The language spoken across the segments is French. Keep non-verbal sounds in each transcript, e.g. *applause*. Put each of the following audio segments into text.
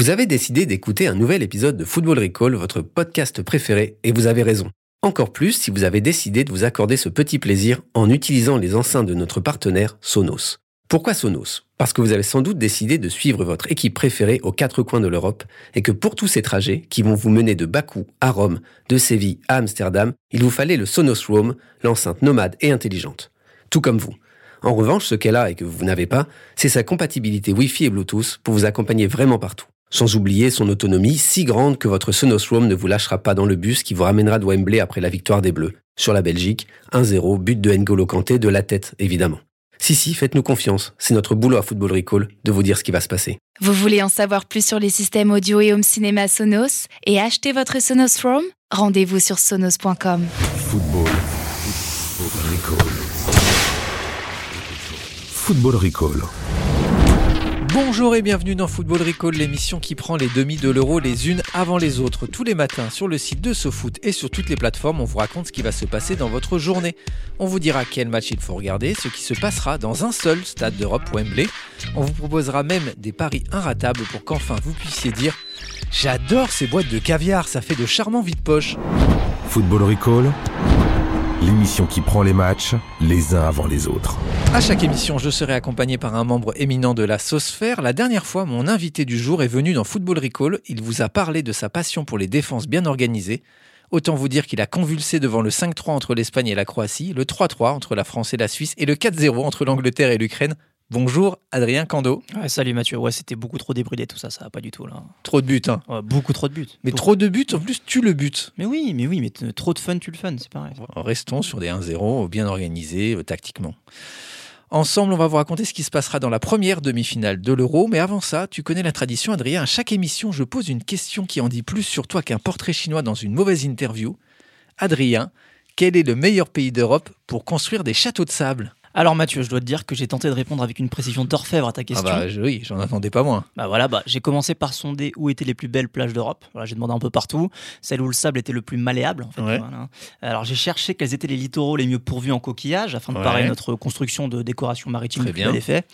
Vous avez décidé d'écouter un nouvel épisode de Football Recall, votre podcast préféré, et vous avez raison. Encore plus si vous avez décidé de vous accorder ce petit plaisir en utilisant les enceintes de notre partenaire Sonos. Pourquoi Sonos? Parce que vous avez sans doute décidé de suivre votre équipe préférée aux quatre coins de l'Europe et que pour tous ces trajets qui vont vous mener de Bakou à Rome, de Séville à Amsterdam, il vous fallait le Sonos Roam, l'enceinte nomade et intelligente. Tout comme vous. En revanche, ce qu'elle a et que vous n'avez pas, c'est sa compatibilité Wi-Fi et Bluetooth pour vous accompagner vraiment partout. Sans oublier son autonomie si grande que votre Sonos Roam ne vous lâchera pas dans le bus qui vous ramènera de Wembley après la victoire des Bleus. Sur la Belgique, 1-0, but de N'Golo Kanté de la tête, évidemment. Si, si, faites-nous confiance. C'est notre boulot à Football Recall de vous dire ce qui va se passer. Vous voulez en savoir plus sur les systèmes audio et home cinéma Sonos et acheter votre Sonos Roam Rendez-vous sur sonos.com. Football. Recall. Football Recall. Bonjour et bienvenue dans Football Recall, l'émission qui prend les demi de l'euro les unes avant les autres. Tous les matins sur le site de SoFoot et sur toutes les plateformes, on vous raconte ce qui va se passer dans votre journée. On vous dira quel match il faut regarder, ce qui se passera dans un seul stade d'Europe, Wembley. On vous proposera même des paris inratables pour qu'enfin vous puissiez dire J'adore ces boîtes de caviar, ça fait de charmants vide-poche. Football Recall. L'émission qui prend les matchs les uns avant les autres. À chaque émission, je serai accompagné par un membre éminent de la Sauce-Faire. La dernière fois, mon invité du jour est venu dans Football Recall. Il vous a parlé de sa passion pour les défenses bien organisées. Autant vous dire qu'il a convulsé devant le 5-3 entre l'Espagne et la Croatie, le 3-3 entre la France et la Suisse et le 4-0 entre l'Angleterre et l'Ukraine. Bonjour Adrien Cando. Ouais, salut Mathieu, ouais c'était beaucoup trop débridé tout ça, ça va pas du tout là. Trop de buts, hein. Ouais, beaucoup trop de buts. Mais Beaucoup. trop de buts, en plus tu le butes. Mais oui, mais oui, mais trop de fun tu le fun, c'est pareil. Restons sur des 1-0 bien organisés euh, tactiquement. Ensemble, on va vous raconter ce qui se passera dans la première demi-finale de l'Euro. Mais avant ça, tu connais la tradition, Adrien. À chaque émission, je pose une question qui en dit plus sur toi qu'un portrait chinois dans une mauvaise interview. Adrien, quel est le meilleur pays d'Europe pour construire des châteaux de sable? Alors Mathieu, je dois te dire que j'ai tenté de répondre avec une précision d'orfèvre à ta question. Ah bah je- oui, j'en attendais pas moins. Bah voilà, bah, j'ai commencé par sonder où étaient les plus belles plages d'Europe. Voilà, j'ai demandé un peu partout, celles où le sable était le plus malléable. En fait, Ouais. voilà. Alors j'ai cherché quels étaient les littoraux les mieux pourvus en coquillages afin de Ouais. parer notre construction de décoration maritime Très plus bien. bel effet.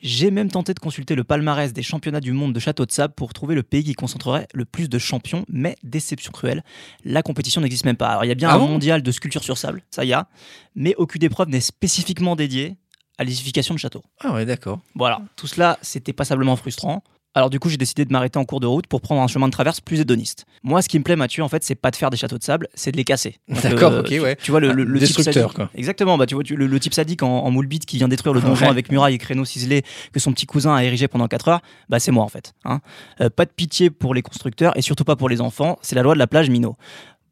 J'ai même tenté de consulter le palmarès des championnats du monde de châteaux de sable pour trouver le pays qui concentrerait le plus de champions, mais déception cruelle, la compétition n'existe même pas. Alors il y a bien Ah un bon? mondial de sculpture sur sable, ça y a, mais aucune épreuve n'est spécifiquement dédiée à l'édification de châteaux. Ah ouais, d'accord. Voilà, tout cela, c'était passablement frustrant. Alors du coup, j'ai décidé de m'arrêter en cours de route pour prendre un chemin de traverse plus hédoniste. Moi, ce qui me plaît, Mathieu, en fait, c'est pas de faire des châteaux de sable, c'est de les casser. D'accord, ok, tu- ouais. Tu vois le, le, le type destructeur, sadique- quoi. Exactement, bah tu vois tu- le, le type sadique en, en moule bite qui vient détruire le donjon Ouais. avec muraille et créneaux ciselés que son petit cousin a érigé pendant 4 heures, bah c'est moi en fait. hein. Euh, pas de pitié pour les constructeurs et surtout pas pour les enfants, c'est la loi de la plage Minot.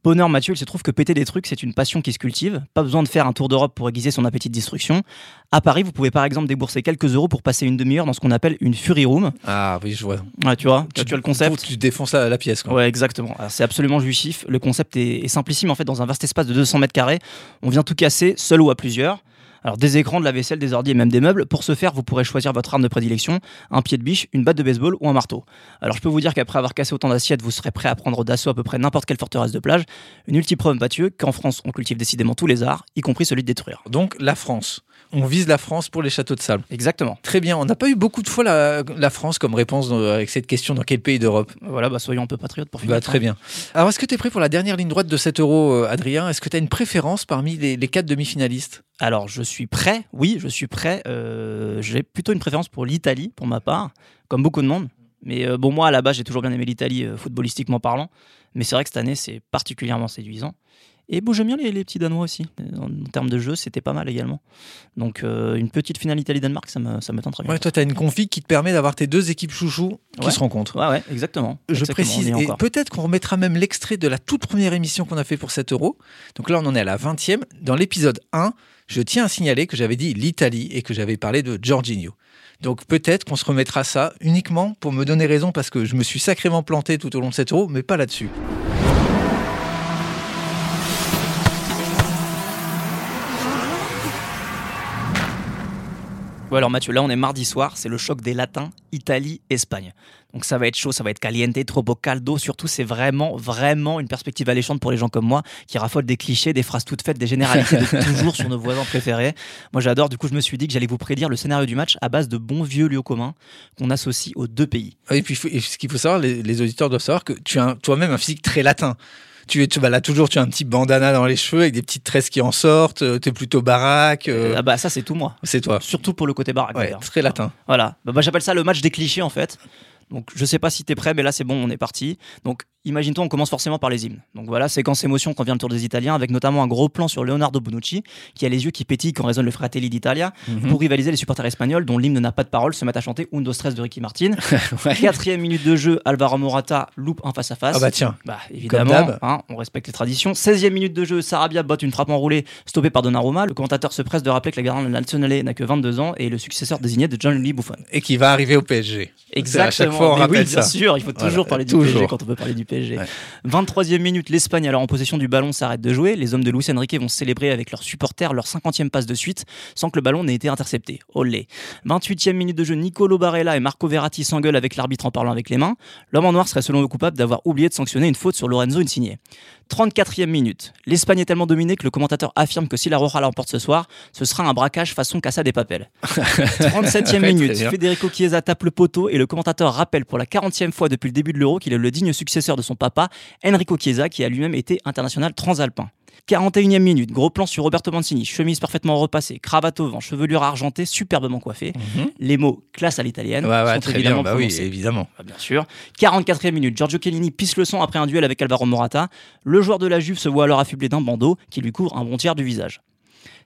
Bonheur Mathieu, il se trouve que péter des trucs, c'est une passion qui se cultive. Pas besoin de faire un tour d'Europe pour aiguiser son appétit de destruction. À Paris, vous pouvez par exemple débourser quelques euros pour passer une demi-heure dans ce qu'on appelle une Fury Room. Ah oui, je vois. Ouais, tu vois, tu, tu as le concept. Tu défonces la, la pièce. Quoi. Ouais, exactement. C'est absolument jouissif. Le concept est, est simplissime. En fait, dans un vaste espace de 200 mètres carrés, on vient tout casser, seul ou à plusieurs. Alors, des écrans, de la vaisselle, des ordi et même des meubles. Pour ce faire, vous pourrez choisir votre arme de prédilection un pied de biche, une batte de baseball ou un marteau. Alors, je peux vous dire qu'après avoir cassé autant d'assiettes, vous serez prêt à prendre d'assaut à peu près n'importe quelle forteresse de plage. Une ultime preuve, Mathieu, qu'en France, on cultive décidément tous les arts, y compris celui de détruire. Donc la France. On vise la France pour les châteaux de sable. Exactement. Très bien. On n'a pas eu beaucoup de fois la, la France comme réponse dans- avec cette question dans quel pays d'Europe? Voilà, bah, soyons un peu patriotes pour finir. bah, Très bien. Alors, est-ce que tu es prêt pour la dernière ligne droite de cet euro, euh, Adrien? Est-ce que tu as une préférence parmi les, les quatre demi-finalistes? Alors, je suis prêt, oui, je suis prêt. Euh, j'ai plutôt une préférence pour l'Italie, pour ma part, comme beaucoup de monde. Mais euh, bon, moi, à la base, j'ai toujours bien aimé l'Italie, euh, footballistiquement parlant. Mais c'est vrai que cette année, c'est particulièrement séduisant. Et bon, j'aime bien les, les petits Danois aussi. En, en termes de jeu, c'était pas mal également. Donc, euh, une petite finale Italie-Danemark, ça me, ça me tente très bien. Ouais, toi, tu as une config qui te permet d'avoir tes deux équipes chouchous qui Ouais. se rencontrent. Ouais, ouais, exactement. Je Exactement, précise, et peut-être qu'on remettra même l'extrait de la toute première émission qu'on a fait pour cet euro. Donc là, on en est à la 20e. Dans l'épisode 1, je tiens à signaler que j'avais dit l'Italie et que j'avais parlé de Jorginho. Donc peut-être qu'on se remettra ça uniquement pour me donner raison parce que je me suis sacrément planté tout au long de cet euro, mais pas là-dessus. Ouais, alors Mathieu, là on est mardi soir, c'est le choc des latins, Italie, Espagne. Donc ça va être chaud, ça va être caliente, trop caldo. Surtout, c'est vraiment, vraiment une perspective alléchante pour les gens comme moi qui raffolent des clichés, des phrases toutes faites, des généralités de *laughs* toujours sur nos voisins préférés. Moi j'adore, du coup je me suis dit que j'allais vous prédire le scénario du match à base de bons vieux lieux communs qu'on associe aux deux pays. Et puis et ce qu'il faut savoir, les, les auditeurs doivent savoir que tu as toi-même un physique très latin. Tu, es- tu bah là toujours, tu as un petit bandana dans les cheveux avec des petites tresses qui en sortent. tu es plutôt baraque. euh, Ah bah ça c'est tout moi. c'est toi. Surtout pour le côté baraque. Ouais, d'ailleurs. très latin. Voilà, Bah, bah, j'appelle ça le match des clichés en fait. Donc je sais pas si t'es prêt, mais là c'est bon, on est parti. Donc imagine-toi, on commence forcément par les hymnes. Donc voilà, séquence émotion quand vient le tour des Italiens, avec notamment un gros plan sur Leonardo Bonucci, qui a les yeux qui pétillent quand résonne le Fratelli d'Italia, Mhm. pour rivaliser les supporters espagnols dont l'hymne n'a pas de parole, se mettent à chanter Undo Stress de Ricky Martin. *laughs* Quatrième minute de jeu, Alvaro Morata loupe un face à face. Ah bah tiens. Bah, évidemment, hein, on respecte les traditions. 16e minute de jeu, Sarabia botte une frappe enroulée stoppée par Donnarumma. Le commentateur se presse de rappeler que la gardienne nationale n'a que 22 ans et est le successeur désigné de John Lee Buffon. Et qui va arriver au PSG. Exactement. À chaque fois, on Mais rappelle oui, bien ça. sûr, il faut toujours parler du toujours. PSG quand on peut parler du PSG. Ouais. 23e minute, l'Espagne alors en possession du ballon s'arrête de jouer. Les hommes de Luis Enrique vont célébrer avec leurs supporters leur 50e passe de suite sans que le ballon n'ait été intercepté. Olé. 28e minute de jeu, Nicolo Barella et Marco Verratti s'engueulent avec l'arbitre en parlant avec les mains. L'homme en noir serait selon eux coupable d'avoir oublié de sanctionner une faute sur Lorenzo Insigne. 34e minute. L'Espagne est tellement dominée que le commentateur affirme que si la Roja l'emporte ce soir, ce sera un braquage façon Casa des Papel. *laughs* 37e Ouais, minute. Federico Chiesa tape le poteau et le commentateur rappelle pour la 40e fois depuis le début de l'Euro qu'il est le digne successeur de son papa, Enrico Chiesa, qui a lui-même été international transalpin. 41e minute, gros plan sur Roberto Mancini, chemise parfaitement repassée, cravate au vent, chevelure argentée, superbement coiffée. Les mots classe à l'italienne Ouais, ouais, sont très évidemment bien. Bah oui, prononcés. évidemment. Ah, Bien sûr. 44e minute, Giorgio Chiellini pisse le son après un duel avec Alvaro Morata. Le joueur de la Juve se voit alors affublé d'un bandeau qui lui couvre un bon tiers du visage.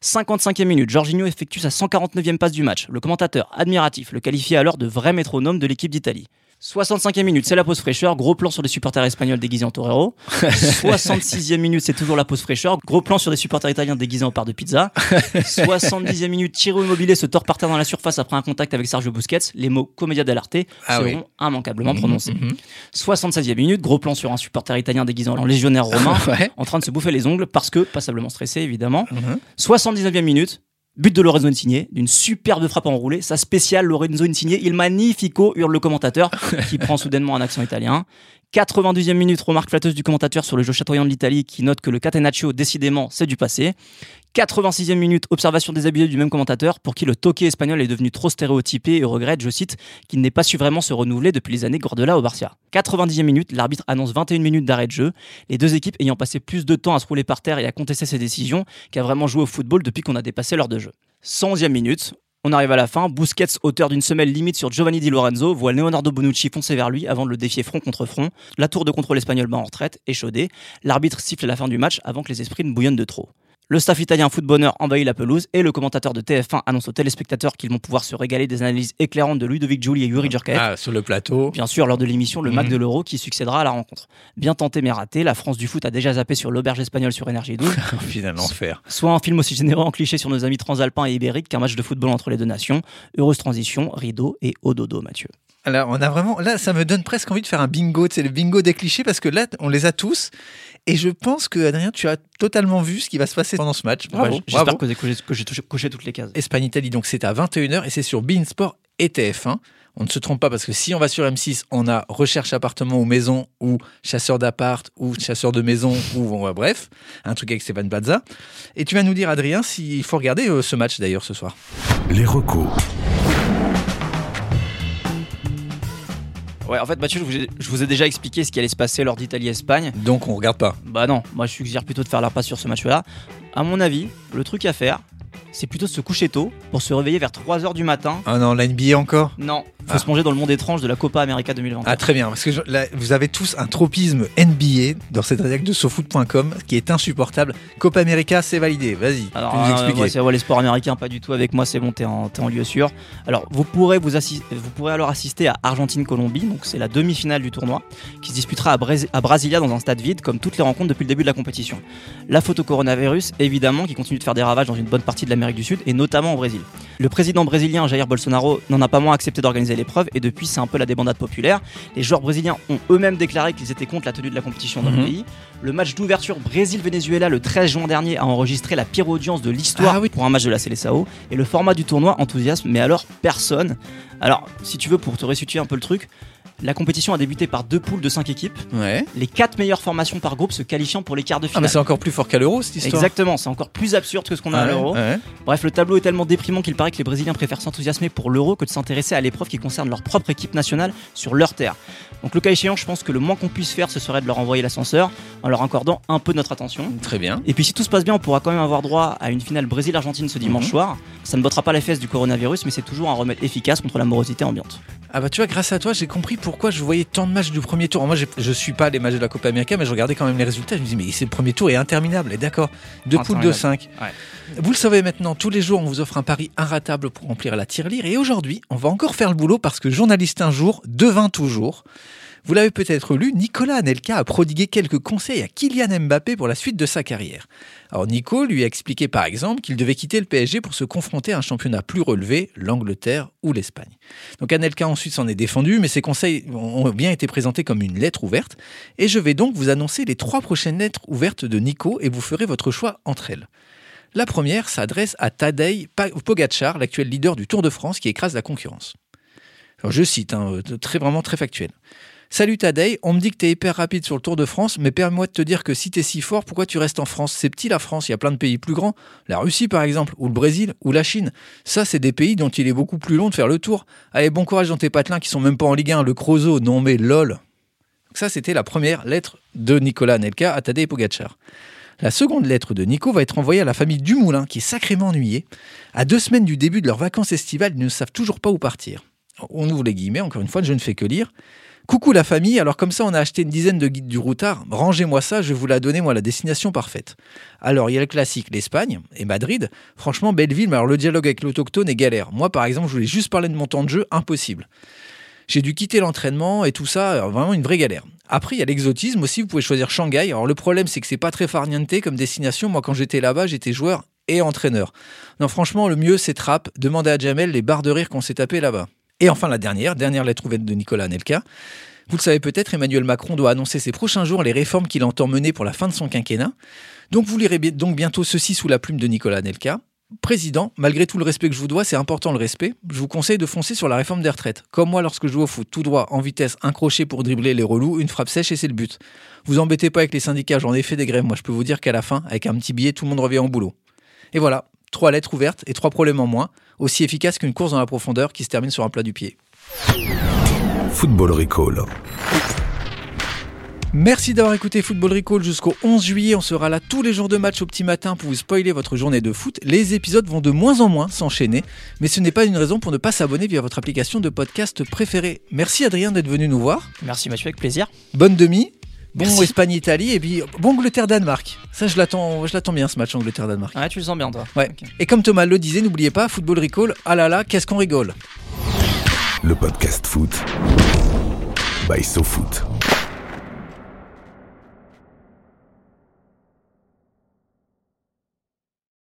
55e minute, Jorginho effectue sa 149e passe du match. Le commentateur admiratif le qualifie alors de vrai métronome de l'équipe d'Italie. 65e minute, c'est la pause fraîcheur, gros plan sur les supporters espagnols déguisés en torero. *laughs* 66e minute, c'est toujours la pause fraîcheur, gros plan sur des supporters italiens déguisés en part de pizza. *laughs* 70e minute, Ciro Immobilier se tord par terre dans la surface après un contact avec Sergio Busquets. Les mots commedia dell'arte Ah seront oui. immanquablement prononcés. Mhm, 76e minute, gros plan sur un supporter italien déguisé en légionnaire romain, mhm. *laughs* Ouais. en train de se bouffer les ongles parce que passablement stressé évidemment. Mhm. 79e minute, but de Lorenzo Insigne, d'une superbe frappe enroulée, sa spéciale Lorenzo Insigne, il magnifico, hurle le commentateur, qui prend *laughs* soudainement un accent italien. 92e minute, remarque flatteuse du commentateur sur le jeu chatoyant de l'Italie qui note que le catenaccio, décidément, c'est du passé. 86e minute, observation désabusée du même commentateur pour qui le toqué espagnol est devenu trop stéréotypé et regrette, je cite, qu'il n'ait pas su vraiment se renouveler depuis les années Guardiola au Barcia. 90e minute, l'arbitre annonce 21 minutes d'arrêt de jeu, les deux équipes ayant passé plus de temps à se rouler par terre et à contester ses décisions qu'à vraiment jouer au football depuis qu'on a dépassé l'heure de jeu. 111e minute, on arrive à la fin. Busquets, auteur d'une semelle limite sur Giovanni Di Lorenzo, voit Leonardo Bonucci foncer vers lui avant de le défier front contre front. La tour de contrôle espagnol bat en retraite, échaudée. L'arbitre siffle à la fin du match avant que les esprits ne bouillonnent de trop. Le staff italien footbonneur envahit la pelouse et le commentateur de TF1 annonce aux téléspectateurs qu'ils vont pouvoir se régaler des analyses éclairantes de Ludovic Giuli et Yuri Djurkaev. Ah, sur le plateau. Bien sûr, lors de l'émission Le Mac Mhm. de l'Euro qui succédera à la rencontre. Bien tenté mais raté, la France du foot a déjà zappé sur l'auberge espagnole sur Énergie 12. Finalement, faire. Soit un film aussi généreux en cliché sur nos amis transalpins et ibériques qu'un match de football entre les deux nations. Heureuse transition, rideau et au dodo, Mathieu. Alors, on a vraiment. Là, ça me donne presque envie de faire un bingo. C'est le bingo des clichés parce que là, on les a tous. Et je pense que, Adrien, tu as totalement vu ce qui va se passer pendant ce match. Bravo. J'espère que, que j'ai- coché toutes les cases. Espagne-Italie, donc c'est à 21h et c'est sur Beansport et TF1. On ne se trompe pas parce que si on va sur M6, on a recherche appartement ou maison ou chasseur d'appart ou chasseur de maison *laughs* ou bon, ouais, bref, un truc avec Stéphane Plaza. Et tu vas nous dire, Adrien, s'il faut regarder euh, ce match d'ailleurs ce soir. Les recos. Ouais, en fait, Mathieu, je vous, ai, je vous ai déjà expliqué ce qui allait se passer lors d'Italie-Espagne. Donc on regarde pas. Bah non, moi je suggère plutôt de faire la passe sur ce match-là. À mon avis, le truc à faire, c'est plutôt de se coucher tôt pour se réveiller vers 3h du matin. Ah non, la NBA encore? Non, faut Ah. se plonger dans le monde étrange de la Copa América 2020. Ah très bien, parce que je- là, vous avez tous un tropisme NBA dans cette rédac de sofoot.com qui est insupportable. Copa América, c'est validé. Vas-y, Alors, nous euh, expliquer. ouais, ouais, les sports américains, pas du tout avec moi, c'est bon, t'es en, en lieu sûr. Alors, vous pourrez, vous, vous pourrez alors assister à Argentine-Colombie, donc c'est la demi-finale du tournoi, qui se disputera à, à Brasilia dans un stade vide, comme toutes les rencontres depuis le début de la compétition. La photo coronavirus, évidemment, qui continue de faire des ravages dans une bonne partie de l'Amérique du Sud, et notamment au Brésil. Le président brésilien Jair Bolsonaro n'en a pas moins accepté d'organiser l'épreuve et depuis c'est un peu la débandade populaire. Les joueurs brésiliens ont eux-mêmes déclaré qu'ils étaient contre la tenue de la compétition dans Mhm. le pays. Le match d'ouverture Brésil-Venezuela le 13 juin dernier a enregistré la pire audience de l'histoire Ah oui. pour un match de la Seleção et le format du tournoi enthousiasme mais alors personne. Alors si tu veux pour te resituer un peu le truc, la compétition a débuté par deux poules de 5 équipes, Ouais. les quatre meilleures formations par groupe se qualifiant pour les quarts de Ah, finale. mais c'est encore plus fort qu'à l'euro cette histoire. Exactement, c'est encore plus absurde que ce qu'on a Ah à l'euro. ouais. Bref, le tableau est tellement déprimant qu'il paraît que les Brésiliens préfèrent s'enthousiasmer pour l'euro que de s'intéresser à l'épreuve qui concerne leur propre équipe nationale sur leur terre. Donc le cas échéant, je pense que le moins qu'on puisse faire, ce serait de leur envoyer l'ascenseur en leur accordant un peu notre attention. Très bien. Et puis si tout se passe bien, on pourra quand même avoir droit à une finale Brésil-Argentine ce dimanche Mhm. soir. Ça ne bottera pas les fesses du coronavirus, mais c'est toujours un remède efficace contre la morosité ambiante. Ah bah tu vois, grâce à toi, j'ai compris pourquoi je voyais tant de matchs du premier tour. Moi, je suis pas les matchs de la Copa América, mais je regardais quand même les résultats. Je me dis, mais c'est le premier tour est interminable. Et d'accord, deux poules de 5. Ouais. Vous le savez maintenant, tous les jours, on vous offre un pari inratable pour remplir la tirelire. Et aujourd'hui, on va encore faire le boulot parce que journaliste un jour devint toujours. Vous l'avez peut-être lu, Nicolas Anelka a prodigué quelques conseils à Kylian Mbappé pour la suite de sa carrière. Alors Nico lui a expliqué par exemple qu'il devait quitter le PSG pour se confronter à un championnat plus relevé, l'Angleterre ou l'Espagne. Donc Anelka ensuite s'en est défendu, mais ses conseils ont bien été présentés comme une lettre ouverte. Et je vais donc vous annoncer les trois prochaines lettres ouvertes de Nico et vous ferez votre choix entre elles. La première s'adresse à Tadej Pogacar, l'actuel leader du Tour de France qui écrase la concurrence. Alors je cite, hein, euh, très, vraiment très factuel. Salut Tadej, on me dit que t'es hyper rapide sur le Tour de France, mais permets-moi de te dire que si t'es si fort, pourquoi tu restes en France? C'est petit la France, il y a plein de pays plus grands. La Russie par exemple, ou le Brésil, ou la Chine. Ça, c'est des pays dont il est beaucoup plus long de faire le tour. Allez, bon courage dans tes patelins qui sont même pas en Ligue 1, le Crozo, non mais lol. Ça, c'était la première lettre de Nicolas Anelka à Tadej Pogacar. La seconde lettre de Nico va être envoyée à la famille Dumoulin, qui est sacrément ennuyée. À deux semaines du début de leurs vacances estivales, ils ne savent toujours pas où partir. On ouvre les guillemets, encore une fois, je ne fais que lire. Coucou la famille, alors comme ça on a acheté une dizaine de guides du routard, rangez-moi ça, je vais vous la donner moi la destination parfaite. Alors il y a le classique, l'Espagne et Madrid. Franchement, belle ville, mais alors le dialogue avec l'autochtone est galère. Moi par exemple, je voulais juste parler de mon temps de jeu, impossible. J'ai dû quitter l'entraînement et tout ça, vraiment une vraie galère. Après, il y a l'exotisme aussi, vous pouvez choisir Shanghai. Alors le problème, c'est que c'est pas très farniente comme destination. Moi, quand j'étais là-bas, j'étais joueur et entraîneur. Non, franchement, le mieux, c'est Trapp. Demandez à Jamel les barres de rire qu'on s'est tapé là-bas. Et enfin, la dernière, dernière lettre ouverte de Nicolas Anelka. Vous le savez peut-être, Emmanuel Macron doit annoncer ces prochains jours les réformes qu'il entend mener pour la fin de son quinquennat. Donc vous lirez donc bientôt ceci sous la plume de Nicolas Anelka. Président, malgré tout le respect que je vous dois, c'est important le respect. Je vous conseille de foncer sur la réforme des retraites. Comme moi lorsque je joue au foot, tout droit, en vitesse, un crochet pour dribbler les relous, une frappe sèche et c'est le but. Vous embêtez pas avec les syndicats, j'en ai fait des grèves. Moi, je peux vous dire qu'à la fin, avec un petit billet, tout le monde revient au boulot. Et voilà, trois lettres ouvertes et trois problèmes en moins, aussi efficaces qu'une course dans la profondeur qui se termine sur un plat du pied. Football Recall. Merci d'avoir écouté Football Recall jusqu'au 11 juillet. On sera là tous les jours de match au petit matin pour vous spoiler votre journée de foot. Les épisodes vont de moins en moins s'enchaîner, mais ce n'est pas une raison pour ne pas s'abonner via votre application de podcast préférée. Merci Adrien d'être venu nous voir. Merci Mathieu, avec plaisir. Bonne demi. Bon. Espagne-Italie et puis bon Angleterre-Danemark. Ça, je l'attends, je l'attends bien ce match Angleterre-Danemark. Ouais, tu le sens bien toi. Ouais. Et comme Thomas le disait, n'oubliez pas, Football Recall, ah là là, qu'est-ce qu'on rigole. Le podcast foot. By SoFoot.